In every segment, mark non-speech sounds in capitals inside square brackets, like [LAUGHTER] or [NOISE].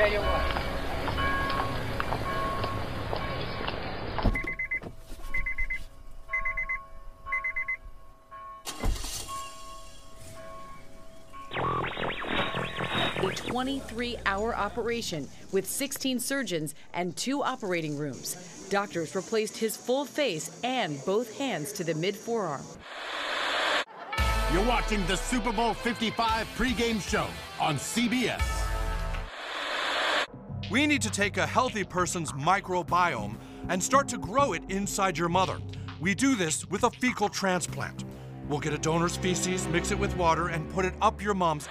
tell you what. A 23 hour operation with 16 surgeons and two operating rooms. Doctors replaced his full face and both hands to the mid forearm. You're watching the Super Bowl 55 pregame show on CBS. We need to take a healthy person's microbiome and start to grow it inside your mother. We do this with a fecal transplant. We'll get a donor's feces, mix it with water, and put it up your mom's.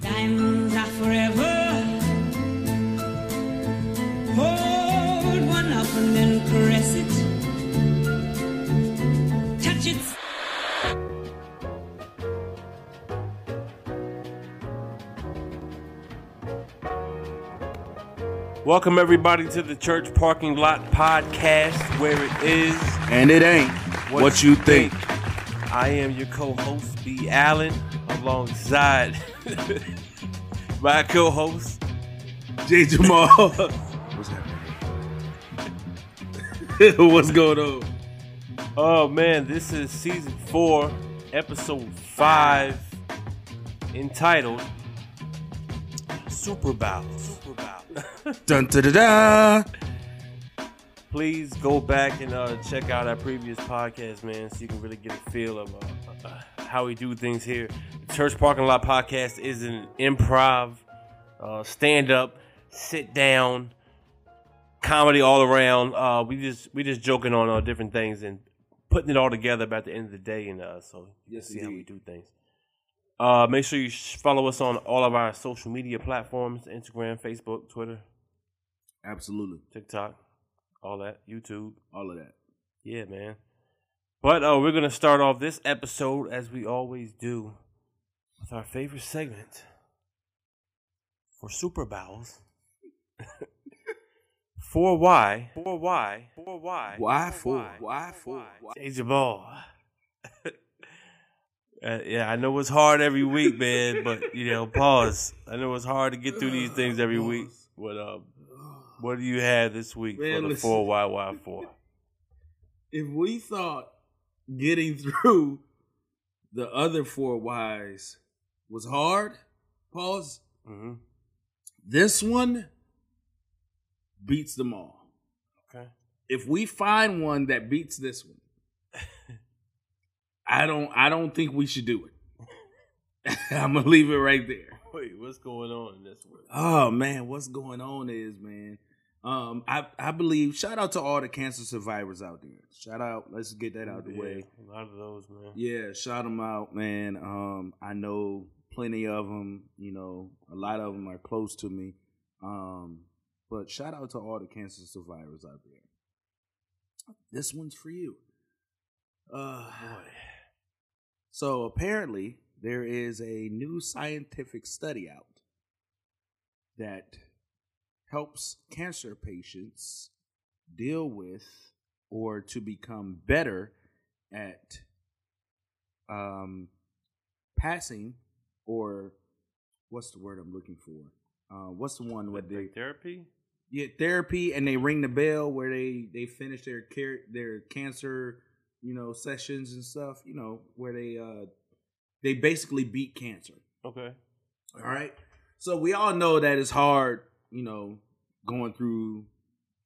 Diamonds are forever. Hold Welcome everybody to the Church Parking Lot Podcast, where it is And it ain't what, you think. I am your co-host B. Allen, alongside [LAUGHS] my co-host. J Jamal. [LAUGHS] What's happening? [LAUGHS] What's going on? Oh man, this is season four, episode five, entitled Super Bowl. Super Bowl. Dun da da da. Please go back and uh, check out our previous podcast, man, so you can really get a feel of uh, uh, how we do things here. The Church Parking Lot Podcast is an improv, uh, stand up, sit down, comedy all around. Uh, we just we just joking on uh, different things and putting it all together by the end of the day, and uh, so Yes, can see how we do things. Uh, make sure you follow us on all of our social media platforms: Instagram, Facebook, Twitter, Absolutely. TikTok, all that, YouTube. All of that. Yeah, man. But uh, we're gonna start off this episode as we always do with our favorite segment for Super Bowls. [LAUGHS] for why? For why? For why? Why for? Why for? Why? Change the ball. Uh, yeah, I know it's hard every week, man. But you know, pause. I know it's hard to get through these things every week. But um, what do you have this week Man, for the four Y Y four? If we thought getting [LAUGHS] through the other four Y's was hard, pause. Mm-hmm. This one beats them all. Okay. If we find one that beats this one, [LAUGHS] I don't I don't think we should do it. [LAUGHS] I'm gonna leave it right there. Wait, what's going on in this one? Oh man, what's going on is man. Um, I I believe shout out to all the cancer survivors out there. Shout out, let's get that out the way. A lot of those, man. Yeah, shout them out, man. Um, I know plenty of them. You know, a lot of them are close to me. Um, but shout out to all the cancer survivors out there. This one's for you. Uh, so apparently, there is a new scientific study out that helps cancer patients deal with or to become better at um, passing or what's the word I'm looking for? Uh, what's the one with the therapy? yeah therapy and they ring the bell where they they finish their care their cancer you know sessions and stuff you know where they uh they basically beat cancer Okay. all right so we all know that it's hard you know going through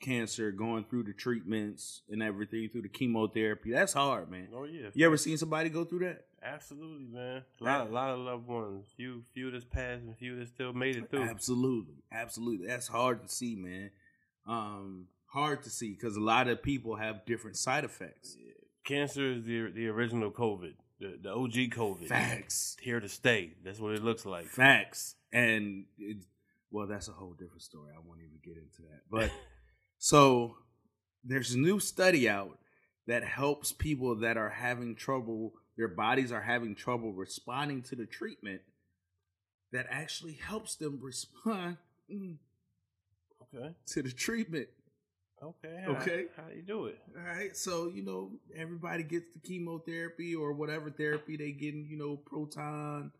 cancer going through the treatments and everything through the chemotherapy that's hard man Oh yeah. you ever seen somebody go through that Absolutely, man. A lot, a lot of loved ones. Few, few that's passed, and few that still made it through. Absolutely, absolutely. That's hard to see, man. Um, hard to see because a lot of people have different side effects. Cancer is the the original COVID, the, the OG COVID. Facts, Here to stay. That's what it looks like. facts, and it, well, that's a whole different story. I won't even get into that. But [LAUGHS] so there's a new study out that helps people that are having trouble. Their bodies are having trouble responding to the treatment. That actually helps them respond mm, Okay. to the treatment. Okay. Okay. How, how you do it? All right, so you know everybody gets the chemotherapy or whatever therapy they getting, you know, proton,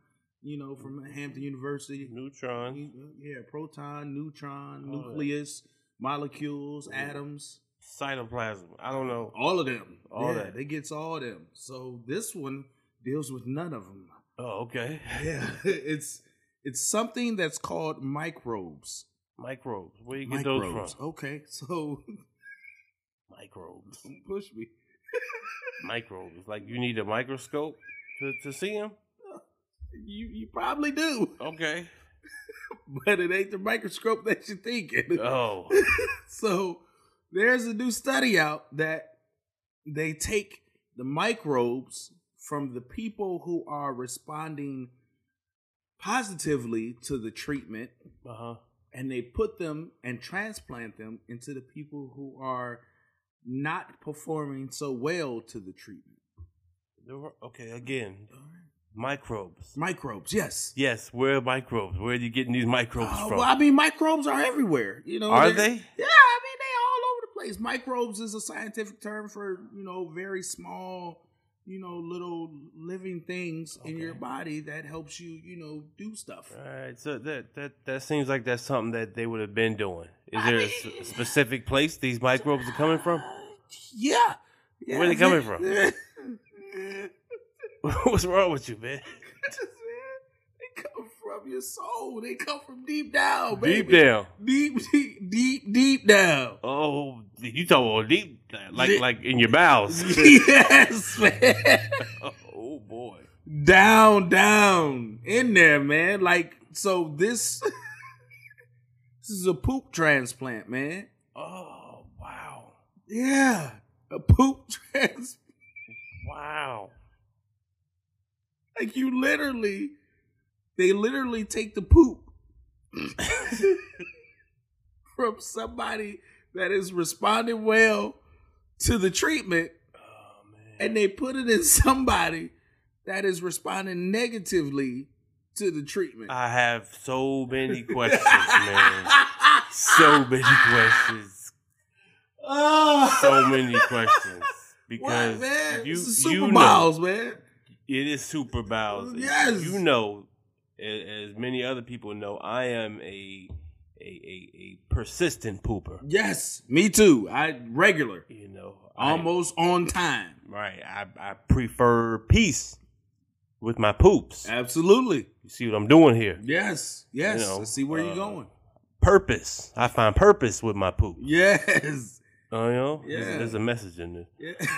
you know, from mm-hmm. Hampton University. Neutron, Yeah, proton, neutron, All that. nucleus, molecules, atoms, cytoplasm. I don't know. all of them. All yeah, that. they gets all of them. So this one deals with none of them. Oh, okay. Yeah, [LAUGHS] it's it's something that's called microbes. Microbes. Where you get microbes. those from? Okay, [LAUGHS] so Microbes. don't push me. [LAUGHS] Microbes. Like you need a microscope to, to see them. You you probably do, Okay. [LAUGHS] but it ain't the microscope that you're thinking. Oh. so there's a new study out that they take the microbes from the people who are responding positively to the treatment Uh huh. And they put them and transplant them into the people who are not performing so well to the treatment. Okay. Again, microbes. Microbes, yes. Yes. Where are microbes? Where are you getting these microbes Oh, from? well, I mean, microbes are everywhere. You know, Are They're- they? Yeah, I mean, they are all over the place. Microbes is a scientific term for you know very small, you know, little living things in your body that helps you, you know, do stuff. All right, so that that that seems like that's something that they would have been doing. Is I there a s- specific place these microbes are coming from? [LAUGHS] Yeah. yeah Where they coming from? [LAUGHS] [LAUGHS] What's wrong with you, man? they come from your soul. They come from deep down, baby. Deep down. Deep, deep, deep, deep down. Oh, you talk about deep, like like in your bowels? [LAUGHS] yes, man. oh boy. down, down in there, man. Like, so this this is a poop transplant, man. Oh wow, Yeah, a poop [LAUGHS] transplant. wow. Like you literally, they literally take the poop [LAUGHS] from somebody that is responding well to the treatment, Oh man. and they put it in [LAUGHS] somebody that is responding negatively to the treatment. I have so many [LAUGHS] questions, man. So many questions. Oh, So many questions. what, Because man? you you Super know Bowls, man. It is super bowels. Yes. You know, as many other people know, I am a a a, a persistent pooper. Yes, me too. I regular, You know, I- almost on time. right. I I prefer peace with my poops. Absolutely. You see what I'm doing here? Yes, yes. You know, Let's see where uh, you're going. Purpose. I find purpose with my poop. Yes. Oh, you know, Yeah. there's, there's a message in there. Yeah. [LAUGHS]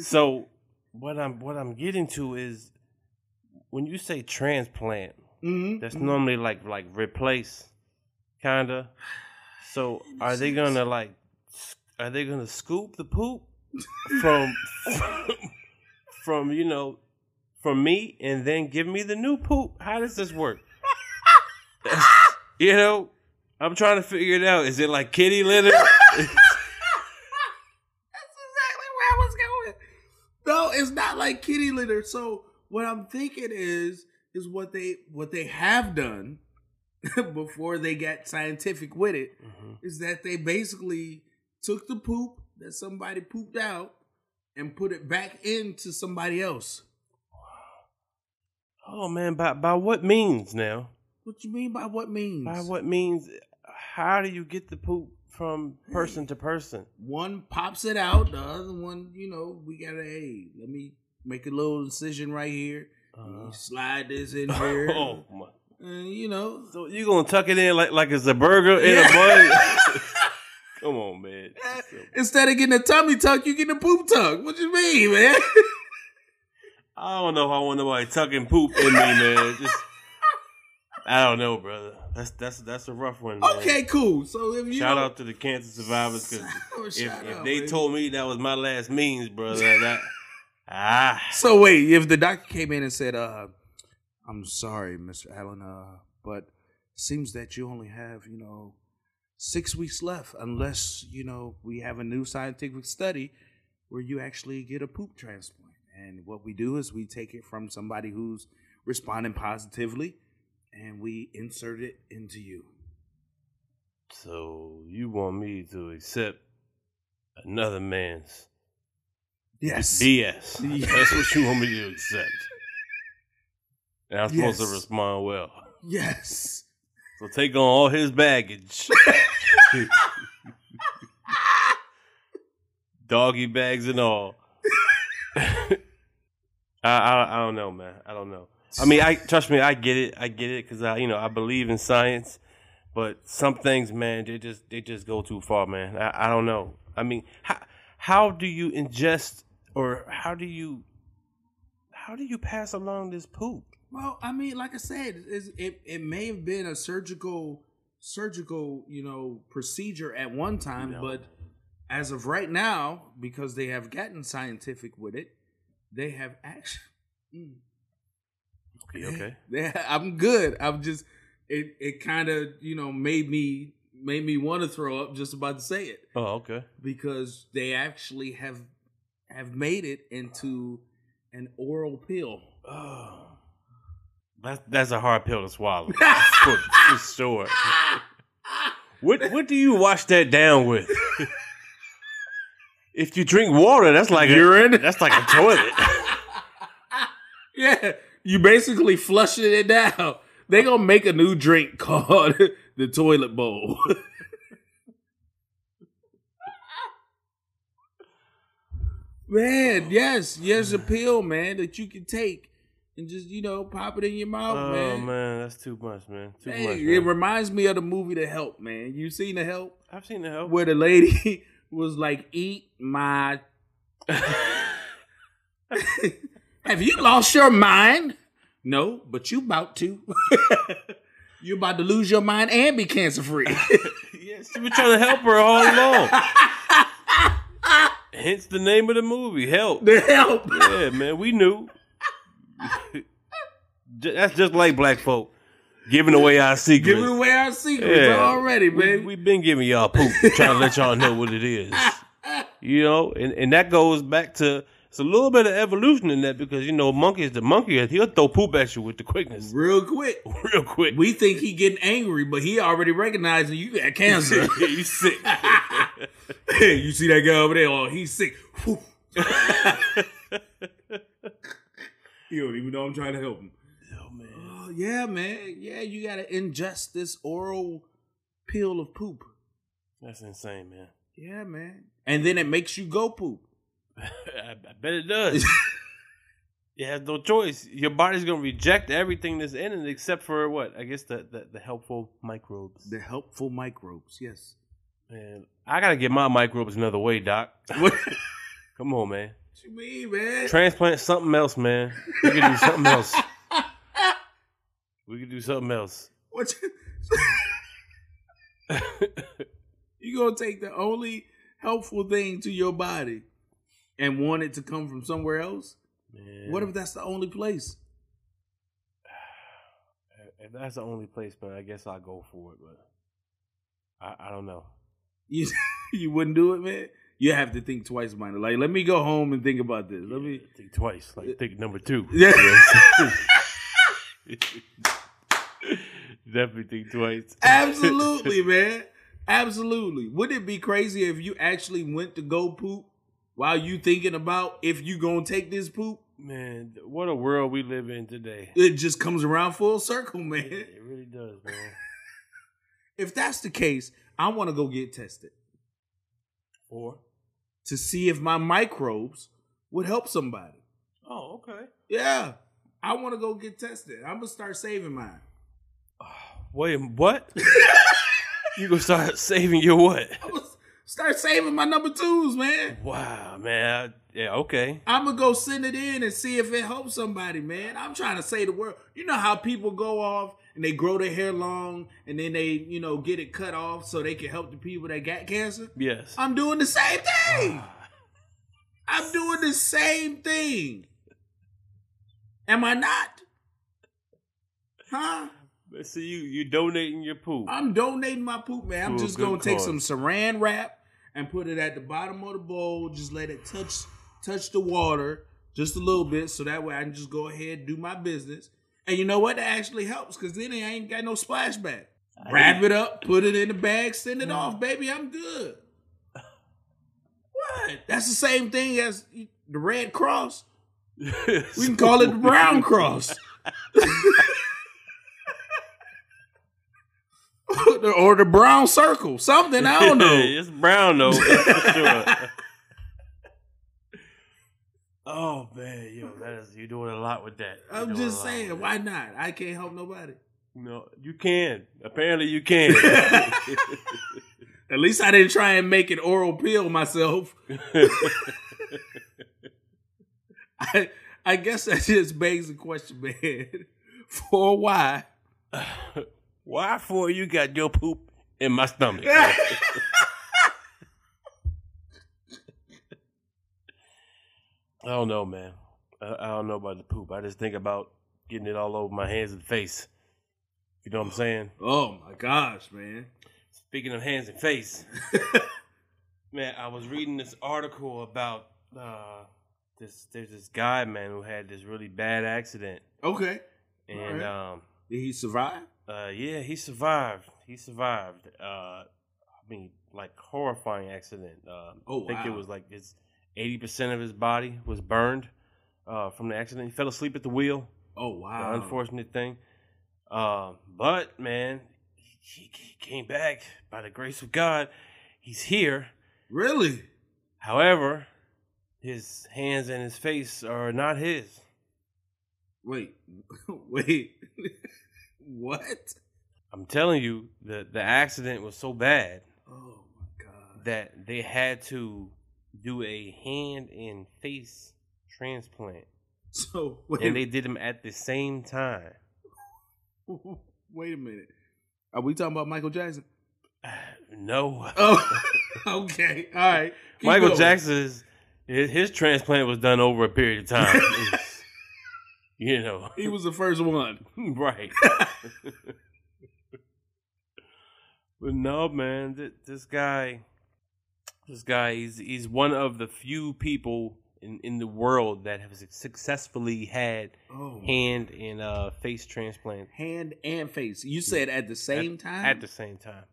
So what I'm what I'm getting to is when you say transplant, Mhm. that's normally like like replace, kinda. So are they gonna like are they gonna scoop the poop from [LAUGHS] from you know from me and then give me the new poop? How does this work? You know, I'm trying to figure it out. Is it like kitty litter? [LAUGHS] [LAUGHS] That's exactly where I was going. No, it's not like kitty litter. So what I'm thinking is is what they what they have done [LAUGHS] before they got scientific with it is that they basically took the poop that somebody pooped out and put it back into somebody else. oh man, by by what means now? What you mean by what means? By what means? How do you get the poop from person to person? One pops it out, the other one, you know, we gotta hey, let me make a little incision right here. Uh-huh. Slide this in [LAUGHS] here. Oh my! And, you know, So you gonna tuck it in like like it's a burger in Yeah. a bun? [LAUGHS] [LAUGHS] Come on, man. instead of getting a tummy tuck, you get a poop tuck. What you mean, man? [LAUGHS] I don't know if I want nobody tucking poop in me, man. Just I don't know, brother. That's that's that's a rough one. Man. okay, cool. So if you Shout out to the cancer survivors because if, out, they told me that was my last means, brother, that ah, So wait, if the doctor came in and said, uh, I'm sorry, Mr. Allen, uh, but seems that you only have, you know, six weeks left unless, you know, we have a new scientific study where you actually get a poop transplant. And what we do is we take it from somebody who's responding positively and we insert it into you. So you want me to accept another man's Yes. BS? Yeah. [LAUGHS] That's what you want me to accept. And I'm supposed Yes. to respond well. Yes. So take on all his baggage. [LAUGHS] Doggy bags and all. [LAUGHS] I, I I don't know, man. I don't know. I mean, I trust me. I get it. I get it because I, you know, I believe in science. But some things, man, they just they just go too far, man. I, I don't know. I mean, how how do you ingest or how do you how do you pass along this poop? Well, I mean, like I said, it it may have been a surgical surgical you know procedure at one time, but as of right now, because they have gotten scientific with it, they have actually. Mm. Okay, okay. [LAUGHS] Yeah, I'm good. I'm just it. It kind of you know made me made me want to throw up just about to say it Oh, okay. because they actually have have made it into an oral pill. Oh, that's that's a hard pill to swallow. [LAUGHS] for, for sure. What what do you wash that down with? if you drink water, that's like Urine? A, that's like a toilet. [LAUGHS] Yeah, you basically flushing it down. They gonna make a new drink called [LAUGHS] the toilet bowl. man, yes, yes, a pill, man, that you can take and just you know pop it in your mouth, oh man. man. that's too much, man. Too Hey, much. it reminds me of the movie The Help, man. You seen The Help? I've seen the help. Where the lady [LAUGHS] was like, "Eat my." [LAUGHS] Have you lost your mind? No, but you about to. [LAUGHS] you about to lose your mind and be cancer free. yeah, she was trying to help her all along. Hence the name of the movie, Help. the help. Yeah, man, we knew. That's just like black folk giving away our secrets. Giving away our secrets Yeah. already, we, man. We've been giving y'all poop, trying to let y'all know what it is. [LAUGHS] You know, and, and that goes back to it's a little bit of evolution in that because you know monkey is the monkey he'll throw poop at you with the quickness Real quick. [LAUGHS] real quick. We think he getting angry, but he already recognizing you got cancer. [LAUGHS] you sick. hey, you see that guy over there? Oh, he's sick. He don't even know I'm trying to help him. oh man, Oh, yeah, man. Yeah, you got to ingest this oral pill of poop. that's insane, man. Yeah, man. And then it makes you go poop. [LAUGHS] I, I bet it does. [LAUGHS] you have no choice. Your body's gonna reject everything that's in it except for what? I guess the the, the helpful microbes. The helpful microbes, yes. Man, I gotta get my microbes another way, Doc. [LAUGHS] Come on, man. You mean, man? Transplant something else, man. We can do something else. [LAUGHS] We can do something else. What you... [LAUGHS] you gonna take the only helpful thing to your body and want it to come from somewhere else? Man, What if that's the only place? [SIGHS] if that's the only place, man? I guess I'll go for it, but I, I don't know. You [LAUGHS] you wouldn't do it, man. You have to think twice about it. Like, let me go home and think about this. Let me. think twice. Like think number two. Yeah. [LAUGHS] [LAUGHS] Definitely think twice. Absolutely, [LAUGHS] man. Absolutely. Wouldn't it be crazy if you actually went to go poop while you thinking about if you gonna take this poop? Man, what a world we live in today. It just comes around full circle, man. It really does, man. If that's the case, I want to go get tested Or to see if my microbes would help somebody. oh, okay. Yeah. I want to go get tested. I'm gonna start saving mine. [SIGHS] Wait, what? [LAUGHS] you gonna start saving your what? I'm gonna start saving my number twos, man. Wow, man. Yeah, okay. I'm gonna go send it in and see if it helps somebody, man. I'm trying to say the word. You know how people go off and they grow their hair long and then they, you know, get it cut off so they can help the people that got cancer? Yes. I'm doing the same thing. Ah. I'm doing the same thing. Am I not? Huh? Let's see you. You donating your poop. I'm donating my poop, man. I'm a just gonna take cause. some saran wrap and put it at the bottom of the bowl. Just let it touch touch the water just a little bit, so that way I can just go ahead and do my business. And you know what? That actually helps because then I ain't got no splashback. Wrap it up, put it in the bag, send it off, baby. I'm good. [LAUGHS] What? That's the same thing as the Red Cross. [LAUGHS] We can call it the Brown Cross. [LAUGHS] or the brown circle, something I don't know. it's brown though, for sure. Oh man, yo, that is you're doing a lot with that. You're I'm just saying, why not? I can't help nobody. No, you can. Apparently, you can. [LAUGHS] [LAUGHS] At least I didn't try and make an oral pill myself. [LAUGHS] I I guess that just begs the question, man. For why? [SIGHS] Why for you got your poop in my stomach? I don't know, man. I, I don't know about the poop. I just think about getting it all over my hands and face. You know what I'm saying? Oh my gosh, man. Speaking of hands and face, [LAUGHS] man, I was reading this article about uh, this. There's this guy, man, who had this really bad accident, Okay. and Alright. um, Did he survive? uh, yeah, he survived. He survived. Uh, I mean, like horrifying accident. Uh, Oh, I think it was like his eighty percent of his body was burned uh, from the accident. He fell asleep at the wheel. Oh The wow. unfortunate thing. Uh, but man, he, he came back by the grace of God. He's here. Really? However, his hands and his face are not his. Wait. [LAUGHS] Wait. [LAUGHS] what? I'm telling you, the the accident was so bad Oh my god. that they had to do a hand and face transplant, So wait, and they did them at the same time. [LAUGHS] wait a minute. Are we talking about Michael Jackson? [SIGHS] No, [LAUGHS] Oh, [LAUGHS] okay. All right. Keep Michael going. Jackson's his, his transplant was done over a period of time. You know, He was the first one. right. but no, man, th- this guy, this guy, he's he's one of the few people in in the world that have successfully had Oh. hand and uh, face transplant Hand and face. You said at the same at, time. at the same time.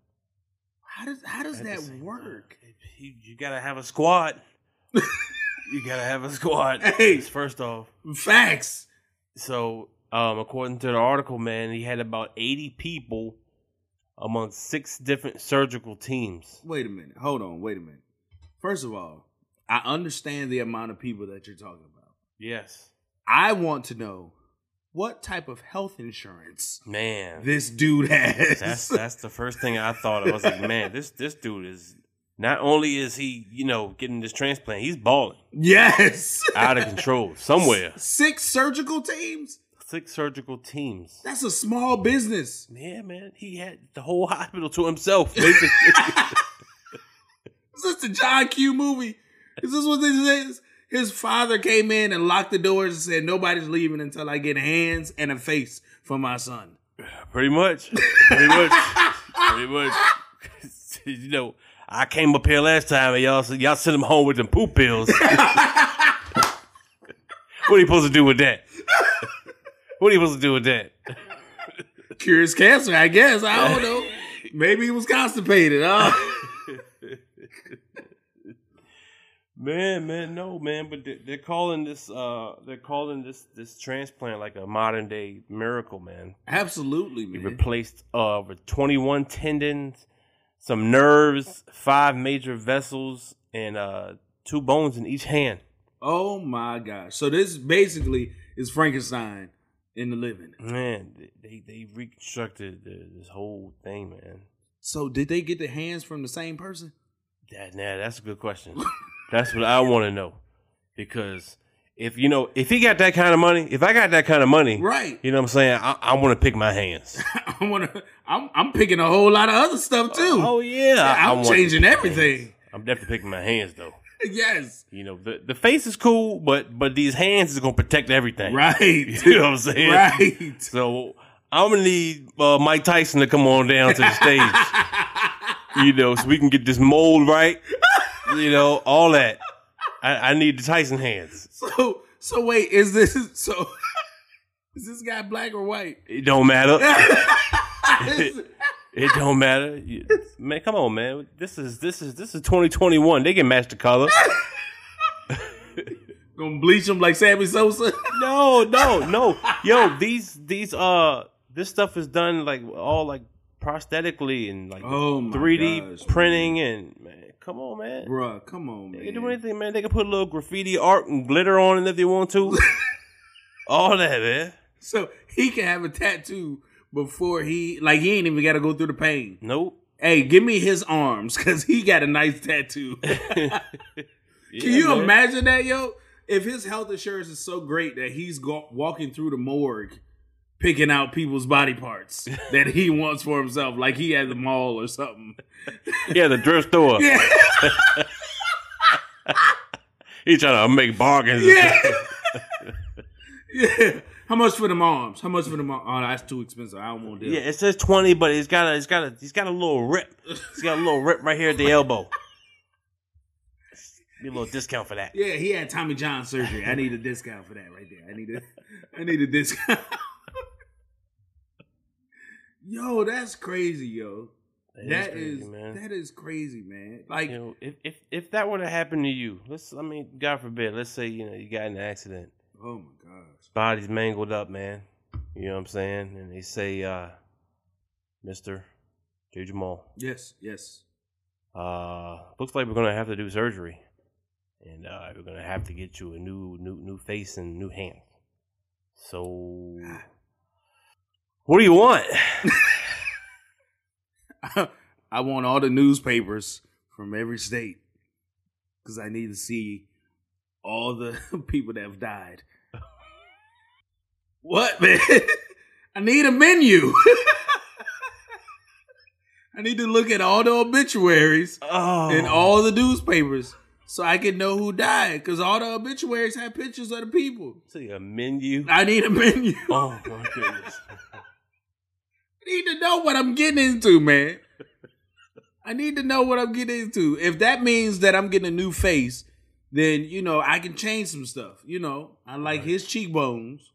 how does how does At that work? You, you gotta have a squad. [LAUGHS] you gotta have a squad. Hey. First off, Facts. So, um, according to the article, man, he had about 80 people among six different surgical teams. Wait a minute. Hold on. Wait a minute. First of all, I understand the amount of people that you're talking about. Yes. I want to know what type of health insurance Man. this dude has. That's that's the first thing I thought. I was like, man, this this dude is not only is he, you know, getting this transplant, he's balling yes. out of control somewhere. Six surgical teams? Six surgical teams. That's a small business. Yeah, man. He had the whole [LAUGHS] hospital to himself, basically. [LAUGHS] Is this the John Q movie? Is this what this is? His father came in and locked the doors and said, Nobody's leaving until I get hands and a face for my son. [SIGHS] Pretty much. Pretty much. Pretty much. [LAUGHS] you know, I came up here last time and y'all y'all sent him home with them poop pills. what are you supposed to do with that? What are you supposed to do with that? [LAUGHS] Cures cancer, I guess. I don't know. [LAUGHS] Maybe he was constipated. Oh. [LAUGHS] Man, man, no, man. But they're, they're calling this, uh, they're calling this this transplant like a modern day miracle, man. Absolutely, He man. replaced uh with 21 tendons, some nerves, five major vessels, and uh two bones in each hand. Oh my gosh. So this basically is Frankenstein in the living. Man, they they reconstructed the, this whole thing, man. So did they get the hands from the same person? That now that's a good question. that's what I want to know because if you know if he got that kind of money, if I got that kind of money, Right. You know what I'm saying? I, I want to pick my hands. [LAUGHS] I wanna I'm I'm picking a whole lot of other stuff too. oh yeah, I- I I'm want changing to pick my everything. hands. I'm definitely picking my hands though. Yes. You know the the face is cool, but but these hands is gonna protect everything. Right. [LAUGHS] You know what I'm saying? Right. So I'm gonna need uh, Mike Tyson to come on down to the stage. [LAUGHS] you know, so we can get this mold right. You know, all that. I, I need the Tyson hands. So so wait, is this so [LAUGHS] is this guy black or white? It don't matter. It don't matter. You- Man, come on, man. This is this is this is 2021. They can match the color. [LAUGHS] Gonna bleach them like Sammy Sosa. [LAUGHS] No, no, no. Yo, these these uh this stuff is done like all like prosthetically and like Oh 3D gosh, printing and man, come on, man. Bruh, come on, man. They can do anything, man. They can put a little graffiti art and glitter on it if they want to. [LAUGHS] all that, man. So he can have a tattoo before he like he ain't even got to go through the pain. Nope. Hey, give me his arms because he got a nice tattoo. [LAUGHS] Can you man. imagine that, yo? If his health insurance is so great that he's go- walking through the morgue picking out people's body parts [LAUGHS] that he wants for himself, like he at the mall or something. [LAUGHS] Yeah, the thrift store. Yeah, He trying to make bargains. yeah, yeah. How much for them arms? How much for them? Arms? Oh, that's too expensive. I don't want that. Yeah, it says twenty, but it's got a, it's got a, he's got a little rip. He's got a little rip right here at the elbow. Be a little discount for that. Yeah, he had Tommy John surgery. I need a discount for that right there. I need a, I need a discount. [LAUGHS] yo, that's crazy, yo. That crazy, is man. that is crazy, man. Like, you know, if, if if that were to happen to you, let's I mean, God forbid, let's say you know you got in an accident, oh my gosh. Body's mangled up, man. You know what I'm saying? And they say, uh, Mister J Jamal, Yes, yes. uh, looks like we're gonna have to do surgery, and uh, we're gonna have to get you a new new new face and new hand. So, what do you want? [LAUGHS] I want all the newspapers from every state because I need to see all the [LAUGHS] people that have died. What, man? [LAUGHS] I need a menu. [LAUGHS] I need to look at all the obituaries Oh, in all the newspapers so I can know who died because all the obituaries have pictures of the people. see a menu. I need a menu. [LAUGHS] Oh my goodness. I need to know what I'm getting into, man. I need to know what I'm getting into. If that means that I'm getting a new face, then you know I can change some stuff. You know, I like his cheekbones,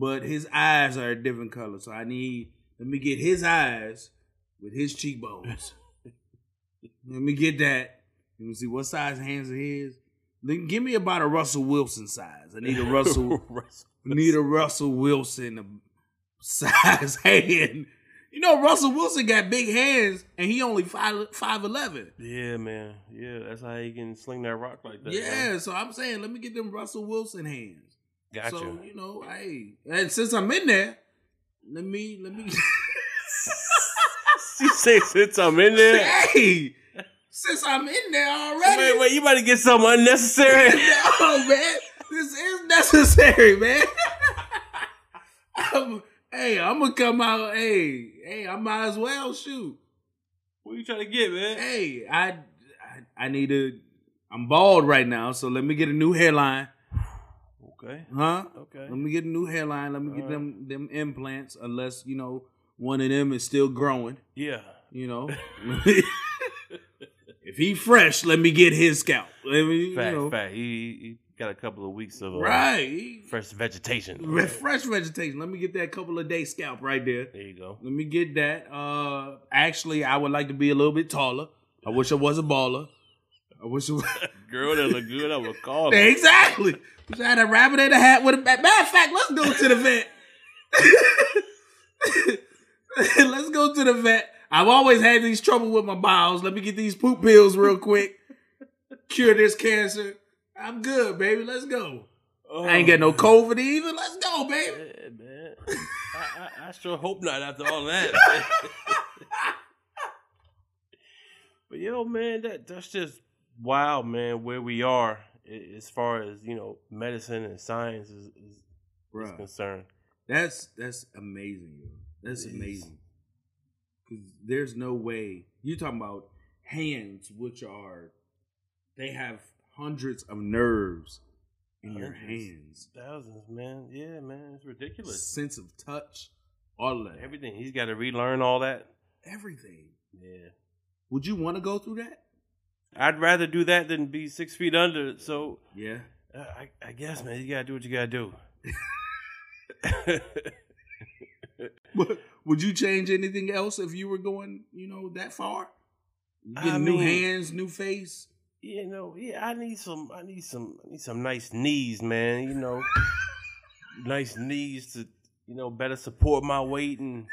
but his eyes are a different color. So I need let me get his eyes with his cheekbones. [LAUGHS] let me get that. Let me see what size hands are his. Then give me about a Russell Wilson size. I need a Russell. [LAUGHS] I need a Russell Wilson [LAUGHS] size hand. You know, Russell Wilson got big hands, and he only five five eleven. Yeah, man. Yeah, that's how you can sling that rock like that. Yeah, man. so I'm saying, let me get them Russell Wilson hands. Gotcha. So you know, hey, and since I'm in there, let me let me. [LAUGHS] she say since I'm in there. hey, since I'm in there already, Wait, wait, you about to get something unnecessary? [LAUGHS] no man, this is necessary, man. [LAUGHS] I'm, hey, I'm gonna come out. Hey, hey, I might as well shoot. what are you trying to get, man? hey, I, I I need to. I'm bald right now, so let me get a new hairline, Okay. huh? Okay. Let me get a new hairline. Let me get All them them implants, unless you know one of them is still growing. Yeah. You know, [LAUGHS] if he fresh, let me get his scalp. Let me, you Fact, know, fact. He, he got a couple of weeks of uh, right. fresh vegetation. Re- Fresh vegetation. Let me get that couple of day scalp right there. There you go. Let me get that. Uh, actually, I would like to be a little bit taller. I wish I was a baller. I wish I was. [LAUGHS] Girl that look good, I would call [LAUGHS] her. Exactly. Wish I had a rabbit in a hat with a matter of fact. Let's go to the vet. [LAUGHS] let's go to the vet. I've always had these trouble with my bowels. Let me get these poop pills real quick. Cure this cancer. I'm good, baby. Let's go. I ain't got no oh, COVID either. Let's go, baby. Yeah, man. I, I, I sure hope not after all that. but you know, man, that that's just wild, man. Where we are as far as you know, medicine and science is, is, is concerned. That's that's amazing, yo. That's It amazing. Cause there's no way you're talking about hands, which are they have hundreds of nerves in your hands, Thousands, man. Yeah, man, it's ridiculous. sense of touch, all of that, Everything he's got to relearn all that. everything. Yeah, Would you want to go through that? I'd rather do that than be six feet under. So Yeah. uh, I, I guess, man, you gotta do what you gotta do. [LAUGHS] Would you change anything else if you were going, you know, that far? You I new mean- hands, new face. You know, yeah, I need some. I need some. I need some nice knees, man. You know, [LAUGHS] nice knees to you know better support my weight and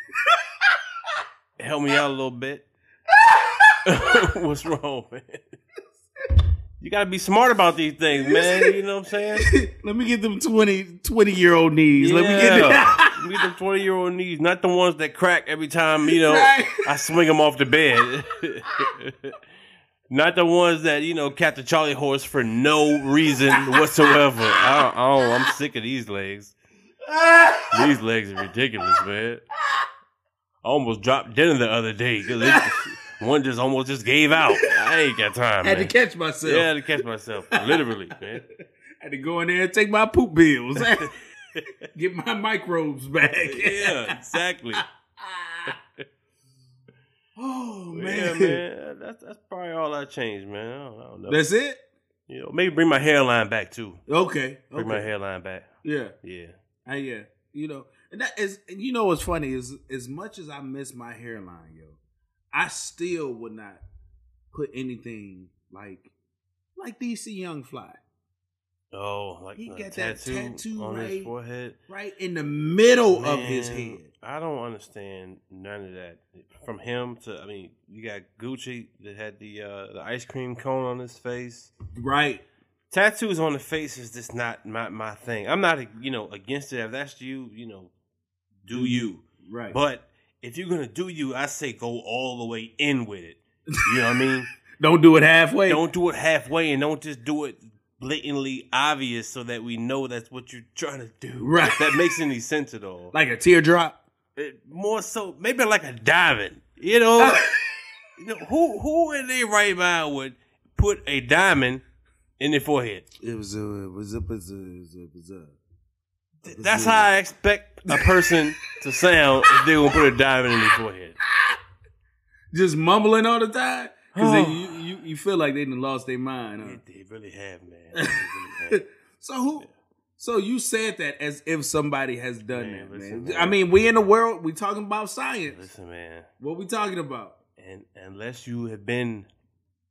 [LAUGHS] help me out a little bit. [LAUGHS] What's wrong, man? You gotta be smart about these things, man. You know what I'm saying? [LAUGHS] Let me get them 20, 20 year old knees. Let me get them. [LAUGHS] Let me get them 20 year old knees, not the ones that crack every time, you know, Right. I swing them off the bed. not the ones that, you know, catch the Charlie horse for no reason whatsoever. I don't, I don't, I'm sick of these legs. These legs are ridiculous, man. I almost dropped dinner the other day because one just almost just gave out. I ain't got time, I had to catch myself. yeah, I had to catch myself, literally, man. [LAUGHS] Had to go in there and take my poop bills. [LAUGHS] Get my microbes back. [LAUGHS] Yeah, exactly. Oh man. Yeah, man. That's that's probably all I changed, man. I don't, I don't know. That's it? you know, maybe bring my hairline back too. Okay. Bring my hairline back. Yeah. Yeah. I, yeah. You know, and that is and you know what's funny is as much as I miss my hairline, yo, I still would not put anything like like DC Young Fly. Oh, like He a got that tattoo, tattoo on right- his forehead. Right in the middle of his head. I don't understand none of that. From him to, I mean, you got Gucci that had the uh, the ice cream cone on his face. Right. Tattoos on the face is just not my my thing. I'm not, you know, against it. If that's you, you know, do you. Right. But if you're gonna do you, I say go all the way in with it. You know what I mean? [LAUGHS] don't do it halfway. Don't do it halfway and don't just do it blatantly obvious so that we know that's what you're trying to do. Right. If that makes any sense at all. like a teardrop. It- more so, maybe like a diamond. You know, [LAUGHS] you know who who in their right mind would put a diamond in their forehead? It was a it was a it was a it was a, it was a That's how I expect a person to sound if they're gonna put a diamond in their forehead. just mumbling all the time. Because Oh. you, you you feel like they done lost their mind. Huh? They, they really have, man. [LAUGHS] Really have. So who? So you said that as if somebody has done Man, that, listen, man. man. I mean, we in the world. We talking about science. Listen, man. What we talking about? And unless you have been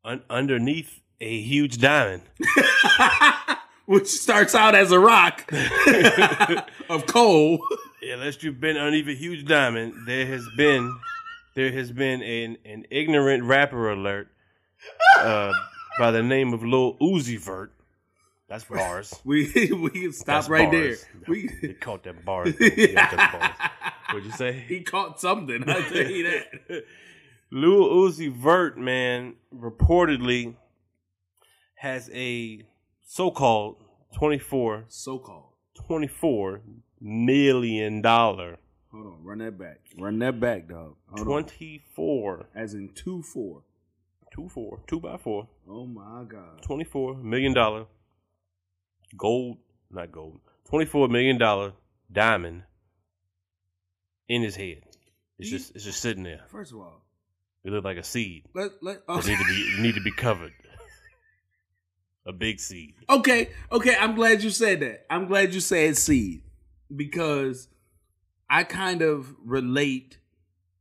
un- underneath a huge diamond, [LAUGHS] Which starts out as a rock [LAUGHS] of coal. unless you've been underneath a huge diamond, there has been there has been an, an ignorant rapper alert uh, by the name of Lil Uzi Vert. That's bars. [LAUGHS] We we can stop That's right bars. there. We [LAUGHS] they caught that bars. They got them bars. What'd you say? he caught something. I tell you that. Lil Uzi Vert, man, reportedly has a so-called 24, So called. 24 million dollar, Hold on. Run that back. Run that back, dog. Hold on. 24, As in two four. two four, two by four, Oh my god. 24 million dollar gold, not gold, 24 million dollar diamond in his head. It's just, it's just sitting there. First of all, It looked like a seed. let let. It oh. need to be, need to be covered. [LAUGHS] A big seed. Okay, okay. I'm glad you said that. I'm glad you said seed because I kind of relate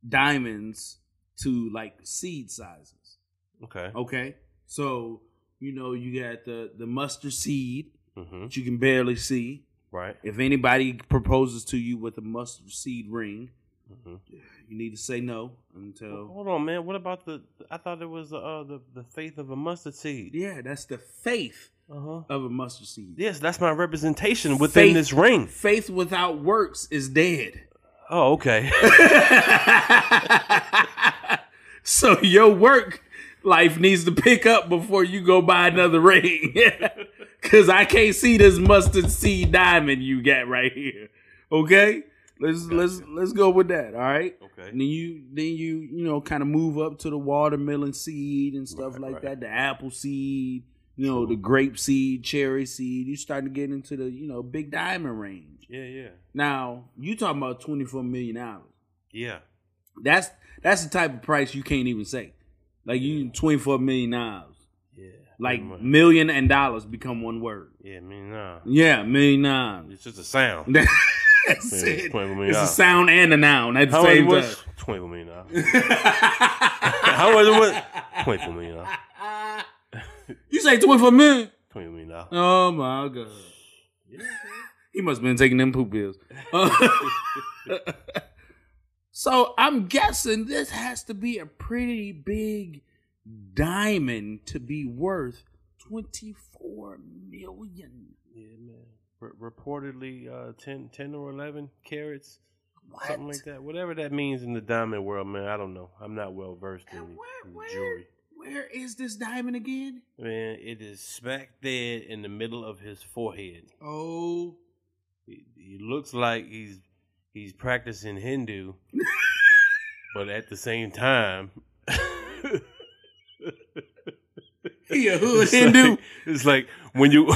diamonds to like seed sizes. Okay. Okay, so you know you got the the mustard seed Mm-hmm. that you can barely see. Right. If anybody proposes to you with a mustard seed ring, Mhm. you need to say no until. Hold on, man. What about the? I thought it was uh, the the faith of a mustard seed. Yeah, that's the faith Uh huh. of a mustard seed. Yes, that's my representation within Faith- this ring. Faith without works is dead. Oh, okay. [LAUGHS] so your work life needs to pick up before you go buy another ring. [LAUGHS] Cause I can't see this mustard seed diamond you got right here. Okay? Let's let's let's go with that. All right. Okay. And then you then you you know kind of move up to the watermelon seed and stuff Right, like right. that. The apple seed, you know, the grape seed, cherry seed. You starting to get into the you know big diamond range. yeah, yeah, Now you talking about twenty four million dollars. yeah. That's that's the type of price you can't even say. Like you twenty four million dollars. Yeah. Like million and dollars become one word. Yeah, mean. Yeah, million dollars. It's just a sound. [LAUGHS] That's Yeah, it. $24 million. It's a sound and a noun at the How same was time. million dollars? [LAUGHS] How much it was? Twenty four million dollars. You say twenty four million? Twenty million dollars. Oh my god. He must have been taking them poop pills. [LAUGHS] so I'm guessing this has to be a pretty big diamond to be worth twenty four million. Yeah, man. R- reportedly, uh, 10, 10 or eleven carats, What? something like that. Whatever that means in the diamond world, man. I don't know. I'm not well versed in, where, where, jewelry. where is this diamond again? Man, it is smack dead in the middle of his forehead. Oh, He, he looks like he's he's practicing Hindu, [LAUGHS] but at the same time, [LAUGHS] he a hood [LAUGHS] it's Hindu. Like, it's like when you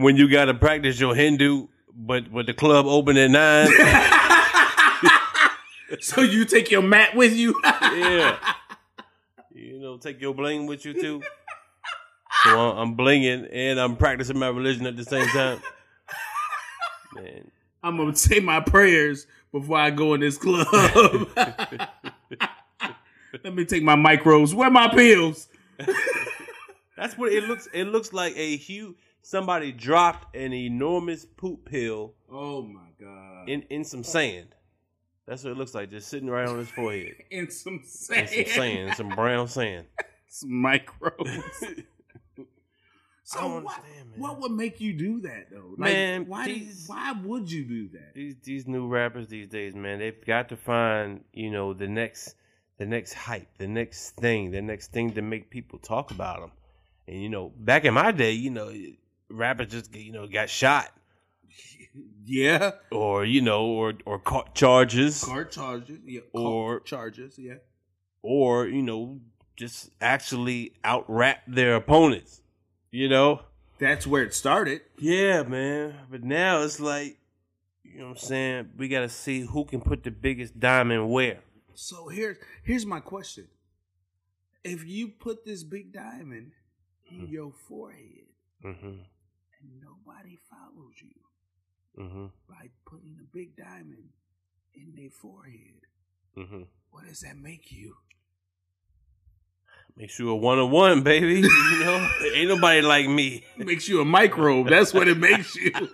when you gotta practice your Hindu, but but the club open at nine. [LAUGHS] so you take your mat with you? yeah, you know, take your bling with you too. So I'm, I'm blinging and I'm practicing my religion at the same time. Man, I'm gonna say my prayers before I go in this club. [LAUGHS] Let me take my micros. Where my pills? That's what it looks. It looks like a huge. Somebody dropped an enormous poop pill Oh my god! in in some sand. That's what it looks like, just sitting right on his forehead. [LAUGHS] In some In sand. some sand, some brown sand. [LAUGHS] Some micros. [LAUGHS] so what, what would make you do that though? Like, Man, why? these- why would you do that? These these new rappers these days, man, they've got to find you know the next the next hype, the next thing, the next thing to make people talk about them. And you know, back in my day, you know, rappers just you know got shot Yeah, or you know or or caught charges. car charges. Yeah, Or- charges. Yeah. or you know just actually out rap their opponents you know That's where it started. yeah man but now it's like you know what i'm saying we gotta see who can put the biggest diamond where So here's here's my question: If you put this big diamond in Hmm. your forehead mm-hmm and nobody follows you mm-hmm by putting a big diamond in their forehead, mm-hmm what does that make you? Makes you a one-on-one baby you know [LAUGHS] ain't nobody like me [LAUGHS] makes you a microbe. That's what it makes you. [LAUGHS]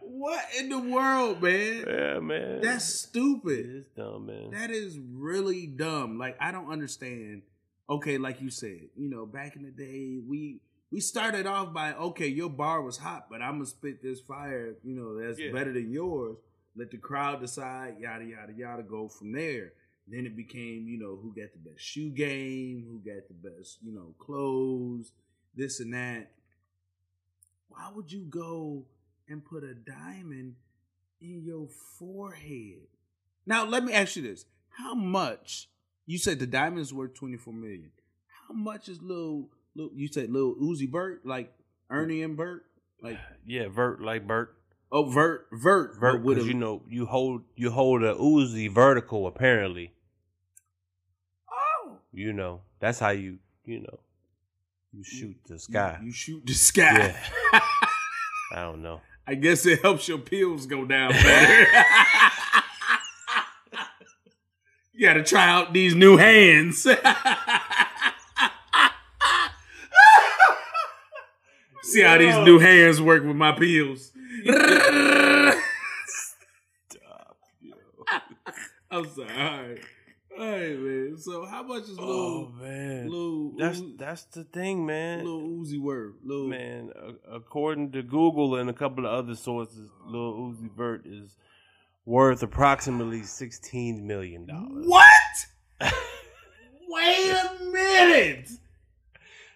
what in the world, man? yeah man That's stupid. it's dumb man That is really dumb. Like I don't understand. Okay, like you said, you know, back in the day, we we started off by okay, your bar was hot, but I'm gonna spit this fire. You know, that's Yeah. better than yours. Let the crowd decide. Yada yada yada. Go from there. Then it became, you know, who got the best shoe game, who got the best, you know, clothes, this and that. Why would you go and put a diamond in your forehead? Now, let me ask you this: How much? You said the diamond's worth twenty four million. How much is little? little you said little Uzi Bert, like Ernie and Bert, like [SIGHS] yeah vert like bert oh Vert, Vert, vert because you know you hold you hold a uzi vertical apparently Oh, You know, that's how you, you know, you shoot the sky. You, you shoot the sky. Yeah. [LAUGHS] I don't know. I guess it helps your pills go down [LAUGHS] better. [LAUGHS] you got to try out these new hands. [LAUGHS] See how these new hands work with my pills. I'm sorry. All right. All right, man. So how much is Oh little man, little that's Uzi- that's the thing, man. little Uzi worth? Little Man, according to Google and a couple of other sources, Lil Uzi Vert is worth approximately sixteen million dollars. What? [LAUGHS] Wait a minute.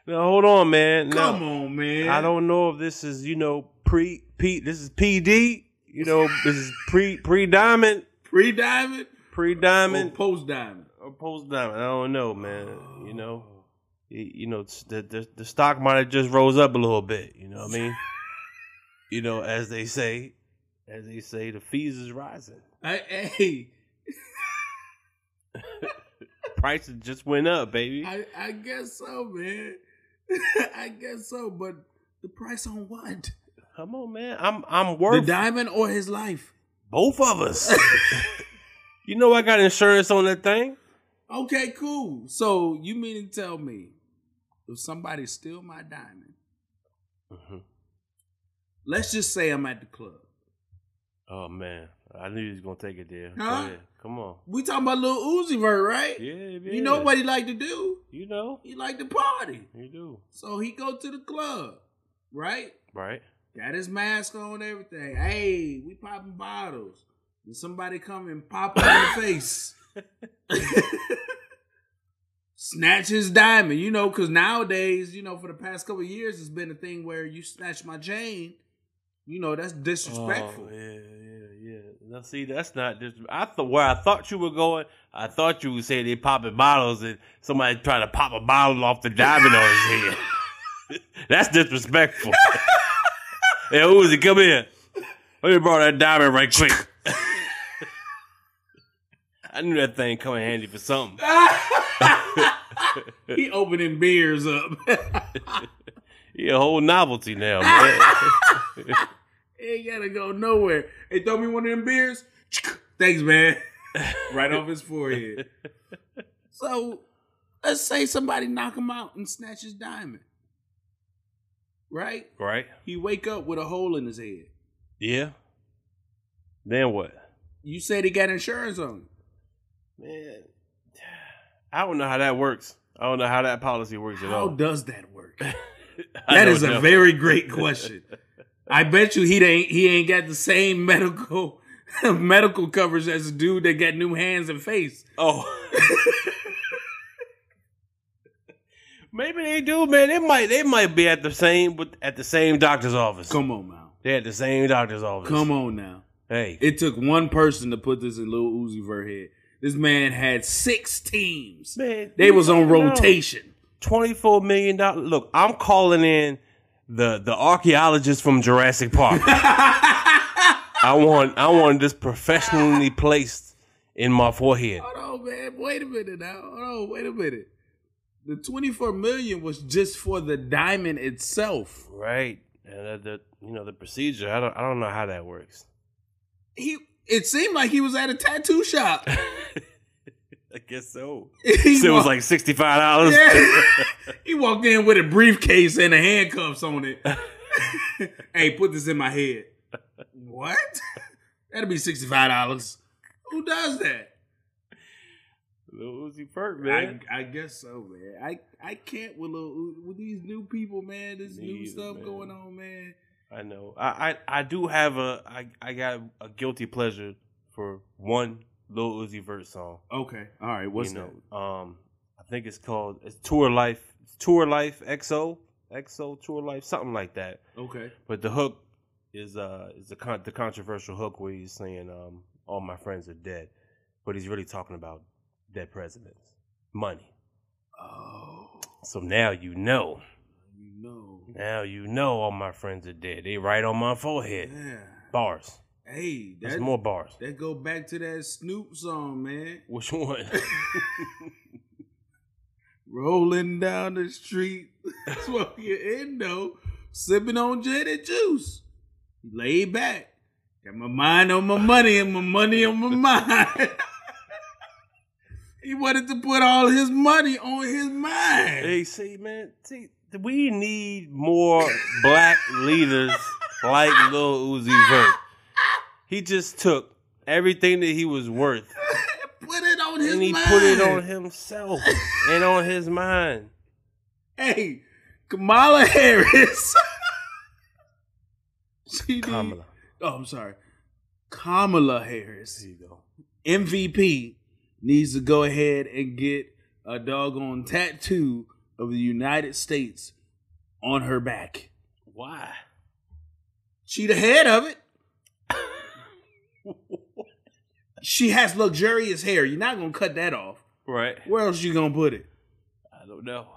Now hold on, man. Now, Come on, man. I don't know if this is you know pre P. This is PD. You know, this is pre pre diamond, pre diamond pre or diamond. post diamond. or post diamond. I don't know, man. You know, oh. you, you know the, the the stock might have just rose up a little bit. You know what I mean? [LAUGHS] you know, as they say, as they say, the fees is rising. I, hey, [LAUGHS] Prices just went up, baby. I, I guess so, man. [LAUGHS] I guess so, but the price on what? Come on, man. I'm I'm worth The diamond or his life? both of us. [LAUGHS] you know, I got insurance on that thing. Okay, cool. So you mean to tell me if somebody steal my diamond? Mhm. Let's just say I'm at the club. Oh man, I knew he was gonna take it there. Huh? Come on. We talking about Lil Uzi Vert, right? Yeah, yeah. You know what he like to do? You know. He like to party. You do. So he go to the club, right? Right. Got his mask on, everything. Hey, we popping bottles. And somebody come and pop him in the face. Snatch his diamond, you know, because nowadays, you know, for the past couple years, it's been a thing where you snatch my chain. You know, that's oh, disrespectful. Oh, yeah, yeah, yeah. Now see, that's not dis I thought where I thought you were going. I thought you would say they popping bottles and somebody trying to pop a bottle off the diamond on his head. [LAUGHS] that's disrespectful. [LAUGHS] hey, Uzi, come here. Let me borrow that diamond right quick. [LAUGHS] I knew that thing come in handy for something. he opening beers up. He a whole novelty now, man. [LAUGHS] Ain't gotta go nowhere. Hey, throw me one of them beers. [LAUGHS] Thanks, man. [LAUGHS] right off his forehead. So let's say somebody knock him out and snatch his diamond. Right? right? He wake up with a hole in his head. Yeah. Then what? You said he got insurance on it. Man, I don't know how that works. I don't know how that policy works at all. How does that work? that is a know. very great question. I bet you he ain't he ain't got the same medical [LAUGHS] medical coverage as a dude that got new hands and face. Oh. Maybe they do, man. They might they might be at the same but at the same doctor's office. Come on now. They're at the same doctor's office. Come on now. Hey. It took one person to put this in Lil Uzi Vert head. This man had six teams. Man, they was on rotation. Twenty-four million dollars. Look, I'm calling in the the archaeologist from Jurassic Park. [LAUGHS] I want I want this professionally placed in my forehead. Hold on, man. Wait a minute now. Hold on, wait a minute. The 24 million was just for the diamond itself. Right. And the, the you know the procedure. I don't I don't know how that works. He it seemed like he was at a tattoo shop. [LAUGHS] I guess so. [LAUGHS] He So it was like sixty five dollars. Yeah. [LAUGHS] he walked in with a briefcase and the handcuffs on it. [LAUGHS] hey, put this in my head. What? That'll be sixty five dollars. Who does that? Lil Uzi Vert, I, man. I guess so, man. I I can't with little with these new people, man. This Me new either, stuff man. going on, man. I know. I, I I do have a I I got a guilty pleasure for one Lil Uzi Vert song. Okay, all right. What's you know, um, I think it's called it's Tour Life, Tour Life XO, XO Tour Life, something like that. that? Okay. But the hook is uh is the con- the controversial hook where he's saying um all my friends are dead, but he's really talking about dead presidents, money. Oh, So now you know. you know. Now you know all my friends are dead. They right on my forehead. Yeah. Bars. Hey, That's more bars. that go back to that Snoop song, man. Which one? [LAUGHS] Rolling down the street, [LAUGHS] smoking endo, sipping on and juice. Laid back. Got my mind on my money and my money on my mind. [LAUGHS] he wanted to put all his money on his mind. hey, see, man, see, we need more black leaders like Lil Uzi Vert. He just took everything that he was worth [LAUGHS] Put it on his and he mind. put it on himself and on his mind. [LAUGHS] Hey, Kamala Harris. [LAUGHS] she need- Kamala. Oh, I'm sorry. Kamala Harris. There you go. MVP needs to go ahead and get a doggone tattoo of the United States on her back. Why? She the head of it. She has luxurious hair. You're not gonna cut that off. Right. Where else you gonna put it? I don't know.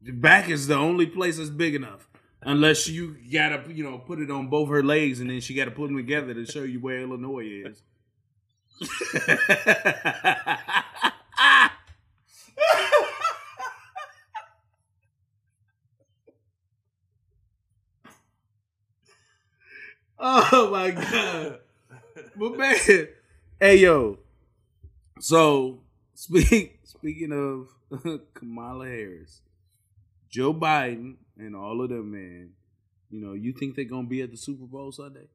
The back is the only place that's big enough. Unless you gotta, you know, put it on both her legs and then she gotta put them together to show you where Illinois is. [LAUGHS] oh my god. But man, hey yo. So [LAUGHS] speak speaking of [LAUGHS] Kamala Harris, Joe Biden, and all of them, man. You know, you think they're gonna be at the Super Bowl Sunday?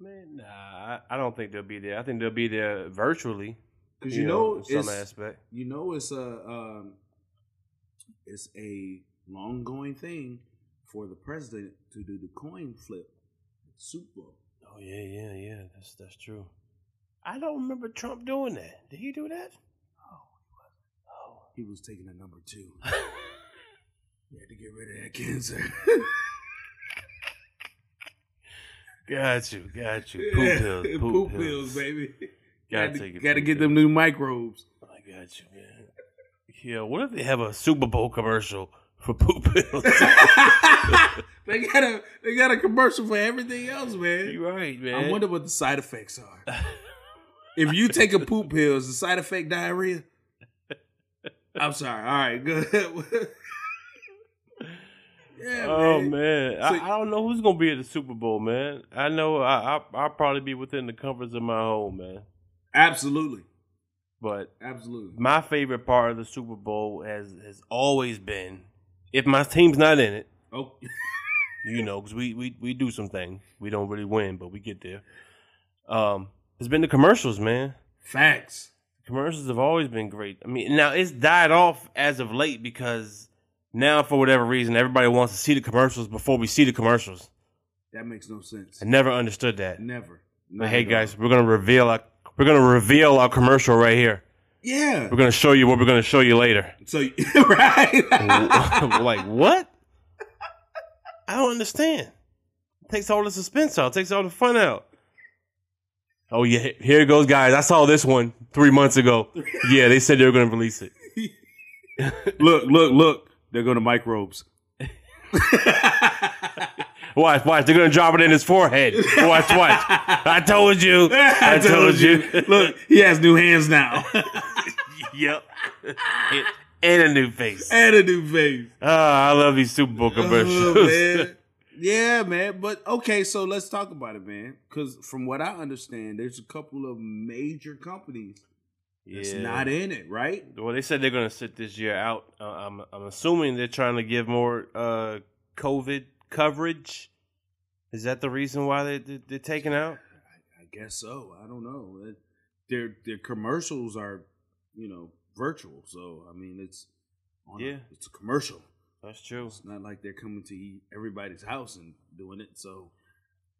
Man, nah, I, I don't think they'll be there. I think they'll be there virtually. Because you, know, in some it's aspect. you know it's a um, it's a long going thing for the president to do the coin flip at Super Bowl. Oh yeah, yeah, yeah. That's that's true. I don't remember Trump doing that. Did he do that? Oh, he was taking a number two. [LAUGHS] he had to get rid of that cancer. Got you, got you. Poop pills, [LAUGHS] poop, Poop pills. pills, baby. Gotta Gotta, gotta get them new microbes. I got you, man. Yeah, what if they have a Super Bowl commercial for poop pills? [LAUGHS] they got a they got a commercial for everything else, man. You're right, man. I wonder what the side effects are. If you take a poop pill, is the side effect diarrhea? I'm sorry. All right, good. [LAUGHS] yeah, Oh man. man, So- I, I don't know who's gonna be at the Super Bowl, man. I know I, I I'll probably be within the comforts of my home, man. Absolutely, But absolutely. my favorite part of the Super Bowl has has always been if my team's not in it, Oh, you know, because we, we we do some things. We don't really win, but we get there. Um, it's been the commercials, man. facts. Commercials have always been great. I mean, now it's died off as of late because now, for whatever reason, everybody wants to see the commercials before we see the commercials. That makes no sense. I never understood that. Never. But hey, guys, we're gonna reveal our we're gonna reveal our commercial right here. Yeah. We're gonna show you what we're gonna show you later. So [LAUGHS] right. [LAUGHS] like what? I don't understand. It takes all the suspense out. It takes all the fun out. Oh yeah, here it goes, guys. I saw this one three months ago. Yeah, they said they were gonna release it. [LAUGHS] look, look, look. They're going to microbes. [LAUGHS] Watch, watch. They're gonna drop it in his forehead. Watch, watch. I told you. [LAUGHS] I told you. Look, he has new hands now yep. and a new face. and a new face. Oh, I love these Super Bowl oh, commercials. Oh. Yeah, man. But okay, so let's talk about it, man. Because from what I understand, there's a couple of major companies that's Yeah. not in it, right? Well, they said they're going to sit this year out. Uh, I'm I'm assuming they're trying to give more uh, COVID coverage. Is that the reason why they they- they're taking out? I guess so. I don't know. It- Their their commercials are, you know, virtual. So I mean, it's on a- Yeah. it's a commercial. That's true. It's not like they're coming to eat everybody's house and doing it. So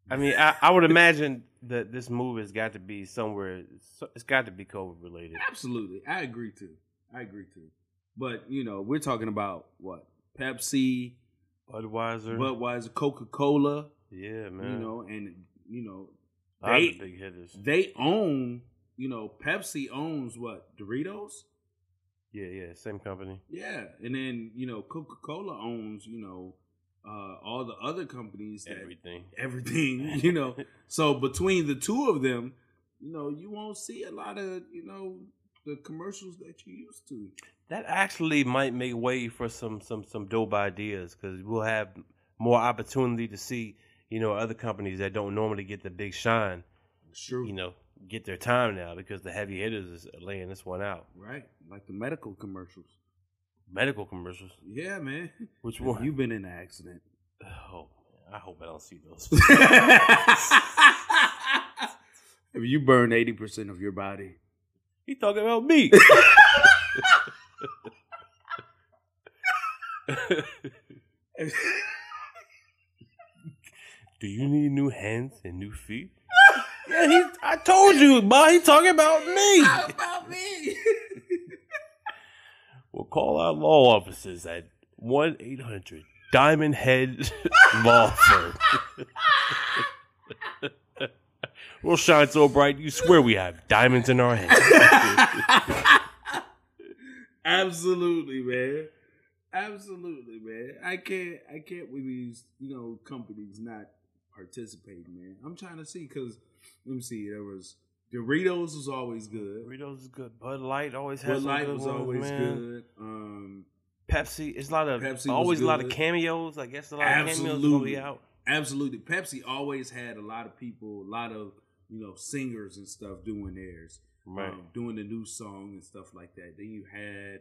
I mean, I, I would imagine that this move has got to be somewhere. It's got to be COVID related. absolutely, I agree too. I agree too. But you know, we're talking about what Pepsi, Budweiser. Budweiser, Coca Cola. yeah, man. You know, and you know, they big hitters. they own. You know, Pepsi owns what Doritos. Yeah, yeah. Same company. Yeah, and then you know Coca Cola owns you know uh, all the other companies that Everything. [LAUGHS] everything you know. so between the two of them, you know, you won't see a lot of you know the commercials that you used to. That actually might make way for some some some dope ideas because we'll have more opportunity to see you know other companies that don't normally get the big shine. Sure, You know, get their time now because the heavy hitters is laying this one out. right? Like the medical commercials. Medical commercials. Yeah, man. Which Have one? you been in an accident? Oh, man, I hope I don't see those. [LAUGHS] Have you burned eighty percent of your body? he talking about me. [LAUGHS] [LAUGHS] Do you need new hands and new feet? Yeah, he. I told you, but he talking about me. about me? [LAUGHS] We'll call our law offices at one eight hundred Diamond Head [LAUGHS] Law Firm. [LAUGHS] we'll shine so bright you swear we have diamonds in our heads. Absolutely, man. Absolutely, man. I can't. I can't with these, you know, companies not participating, man. I'm trying to see because let me see. There was Doritos was always good. Doritos is good. Bud Light always has Bud Light was ones, always man. good. Um, Pepsi, it's a lot of Pepsi always a lot of cameos. I guess a lot of cameos will be out. absolutely. Pepsi always had a lot of people, a lot of you know singers and stuff doing theirs. Right. um, doing the new song and stuff like that. Then you had,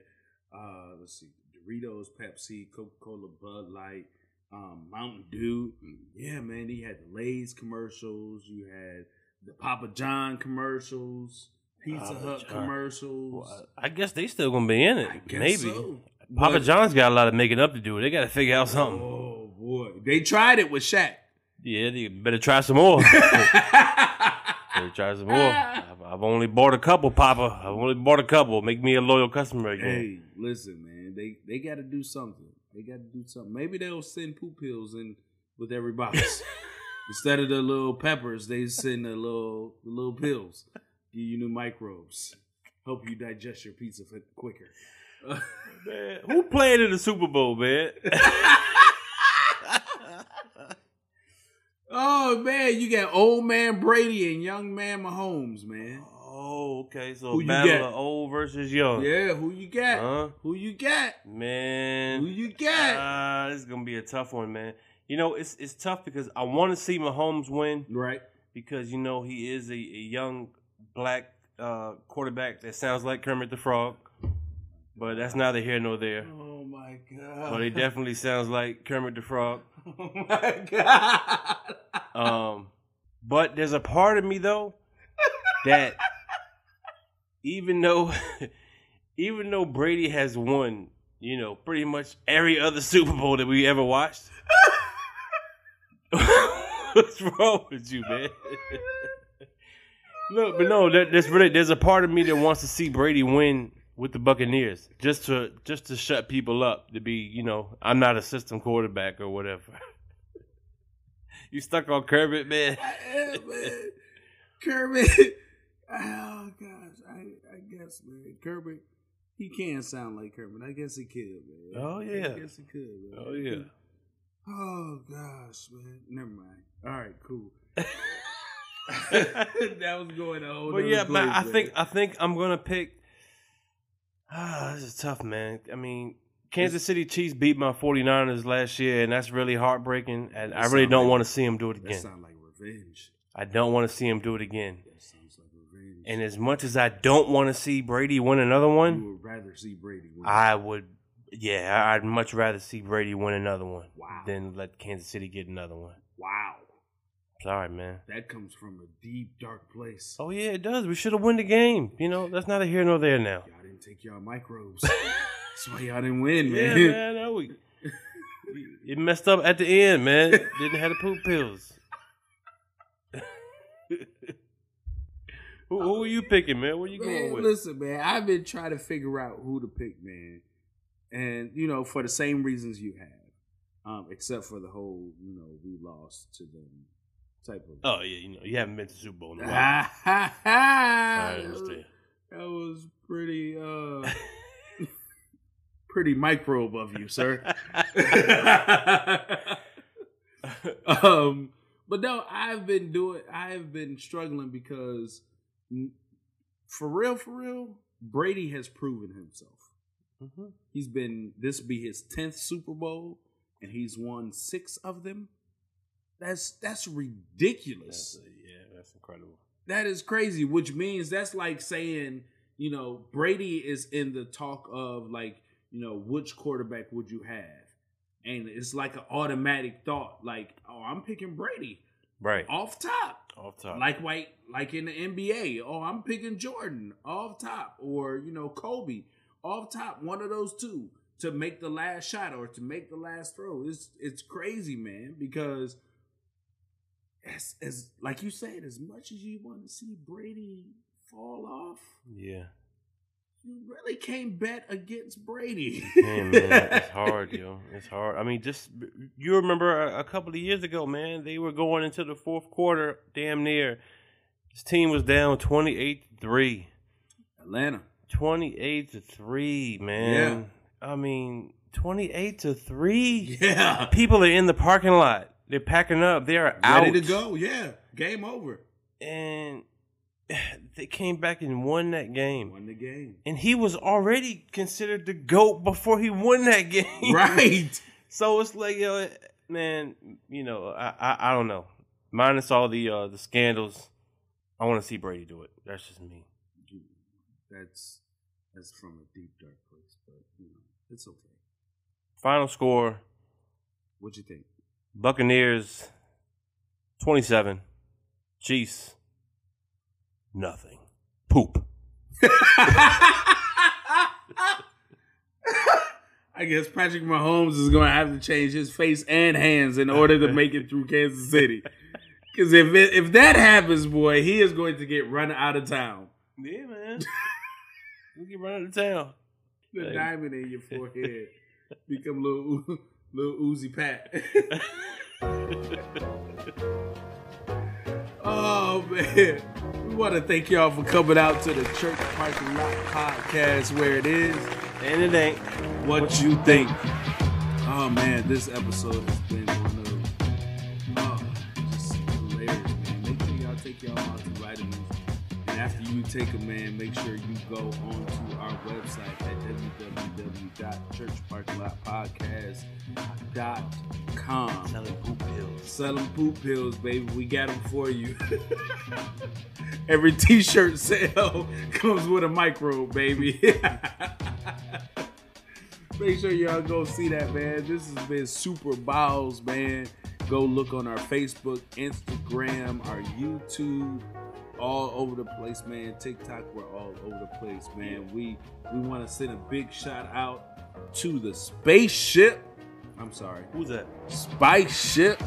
uh, let's see, Doritos, Pepsi, Coca Cola, Bud Light, um, Mountain Dew. Yeah, man, he had the Lay's commercials. You had the Papa John commercials, Pizza Papa Hut John. commercials. Well, I guess they still gonna be in it. Maybe. so. Papa But- John's got a lot of making up to do. They got to figure out something. Oh boy, they tried it with Shaq. Yeah, they better try some more. [LAUGHS] better try some more. I've, I've only bought a couple, Papa. I've only bought a couple. Make me a loyal customer again. Hey, listen, man, they they got to do something. They got to do something. Maybe they'll send poop pills in with every box. [LAUGHS] Instead of the little peppers, they send the little the little pills. Give you new microbes. Help you digest your pizza quicker. [LAUGHS] Man, who played in the Super Bowl, man? [LAUGHS] oh man, you got old man Brady and young man Mahomes, man. Oh, okay. So Who battle got? of old versus young. Yeah, who you got? Huh? Who you got? Man. Who you got? Ah, this is gonna be a tough one, man. You know, it's it's tough because I want to see Mahomes win right. because you know he is a, a young black uh, quarterback that sounds like Kermit the Frog, but that's neither here nor there. Oh my god. But he definitely sounds like Kermit the Frog. [LAUGHS] oh my god. Um, but there's a part of me though that even though [LAUGHS] even though Brady has won, you know, pretty much every other Super Bowl that we ever watched. [LAUGHS] What's wrong with you, man? [LAUGHS] Look, but no, there- there's really there's a part of me that wants to see Brady win with the Buccaneers, just to just to shut people up, to be, you know, I'm not a system quarterback or whatever. you stuck on Kermit, man. Yeah, man. Kermit. Oh gosh, I, I guess man, Kermit. He can sound like Kermit. I guess he could, man. Oh, yeah. I guess he could. Man. Oh yeah. Oh gosh, man. Never mind. All right, cool. [LAUGHS] that was going whole But yeah, place, I man. think I think I'm gonna pick. Ah, this is tough, man. I mean, Kansas City Chiefs beat my 49ers last year, and that's really heartbreaking. And I really don't like- want to see him do it that again. sounds like revenge. I don't want to see him do it again. That sounds like revenge. And as much as I don't want to see Brady win another you one, would rather see Brady win. I would. Yeah, I'd much rather see Brady win another one Wow. than let Kansas City get another one. wow, Sorry, man. that comes from a deep, dark place. Oh yeah, it does. We should have won the game. You know, that's neither here nor there now. Y'all didn't take y'all microbes. That's why y'all didn't win, man. Yeah, man. I we, it messed up at the end, man. [LAUGHS] Didn't have the poop pills. Who, who are you picking, man? What are you going with? listen, man, I've been trying to figure out who to pick, man, and you know, for the same reasons you have, um, except for the whole, you know, we lost to them type of. Oh yeah, you know you haven't been to Super Bowl in a while. [LAUGHS] I That was- understand. That was pretty, uh, [LAUGHS] pretty microbe of you, sir. [LAUGHS] um, but no, I've been doing. I've been struggling because, for real, for real, Brady has proven himself. Mhm. He's been. This be his tenth Super Bowl, and he's won six of them. That's that's ridiculous. That's, yeah, that's incredible. That is crazy, which means that's like saying, you know, Brady is in the talk of like, you know, which quarterback would you have? And it's like an automatic thought, like, oh, I'm picking Brady Right. off top. Off top. Like white, like in the NBA. Oh, I'm picking Jordan off top, or you know, Kobe off top. One of those two to make the last shot or to make the last throw. It's it's crazy, man. Because as as like you said, as much as you want to see Brady fall off, yeah. You really can't bet against Brady. Man, man, it's [LAUGHS] hard, yo. It's hard. I mean, just you remember a, a couple of years ago, man. They were going into the fourth quarter, damn near. This team was down twenty eight to three. Atlanta. 28 to 3, man. Yeah. I mean, 28 to 3? Yeah. People are in the parking lot. They're packing up. They're out. Ready to go. Yeah. Game over. And [SIGHS] they came back and won that game. Won the game. And he was already considered the GOAT before he won that game. [LAUGHS] [LAUGHS] Right. So it's like, yo, man, you know, I, I, I don't know. Minus all the uh, the scandals, I want to see Brady do it. That's just me. that's that's from a deep dark place, but you know it's okay. Final score: What'd you think? Buccaneers twenty-seven, Chiefs nothing. Poop. I guess Patrick Mahomes is going to have to change his face and hands in order to make it through Kansas City. [LAUGHS] Because if it, if that happens, boy, he is going to get run out of town. Yeah, man. [LAUGHS] we get run out of town. The Hey. diamond in your forehead [LAUGHS] become little little Uzi Pat. Oh man, we want to thank y'all for coming out to the Church Parking Lot podcast where it is. And it ain't. What you think? Oh man, this episode has been one of oh, just hilarious, man. Make sure y'all take y'all multivitamins, and after you take a man, make sure you go onto our website at www.churchparkinglotpodcast.com. Selling poop pills. Selling poop pills, baby. We got them for you. [LAUGHS] Every t-shirt sale [LAUGHS] comes with a microbe, baby. [LAUGHS] Make sure y'all go see that, man. This has been Super Bowls, man. Go look on our Facebook, Instagram, our YouTube, all over the place, man. TikTok, we're all over the place, man. We we want to send a big shout out to the spaceship. I'm sorry, Who's that? Spice ship.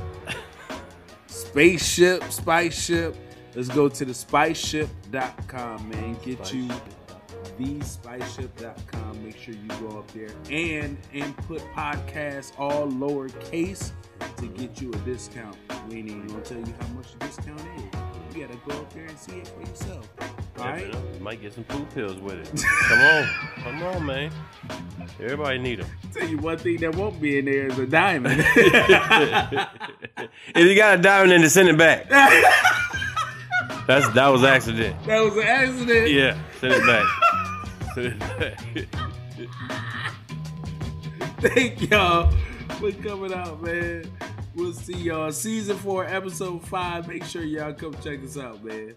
Spaceship, spaceship, spaceship. Let's go to the spaceship.com, man. Get you thespiceship.com. Make sure you go up there and input podcast all lowercase to get you a discount. We ain't even gonna tell you how much the discount is. You gotta go up there and see it for yourself. All right. You might get some poop pills with it. Come on. Come on, man. Everybody need them. Tell you one thing that won't be in there is a diamond. [LAUGHS] if you got a diamond then send it back. [LAUGHS] That's that was accident. that was an accident. Yeah, send it back. Send it back. [LAUGHS] Thank y'all for coming out, man. We'll see y'all season four, episode five. Make sure y'all come check us out, man.